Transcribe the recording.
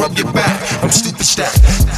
rub your back. I'm stupid stacked.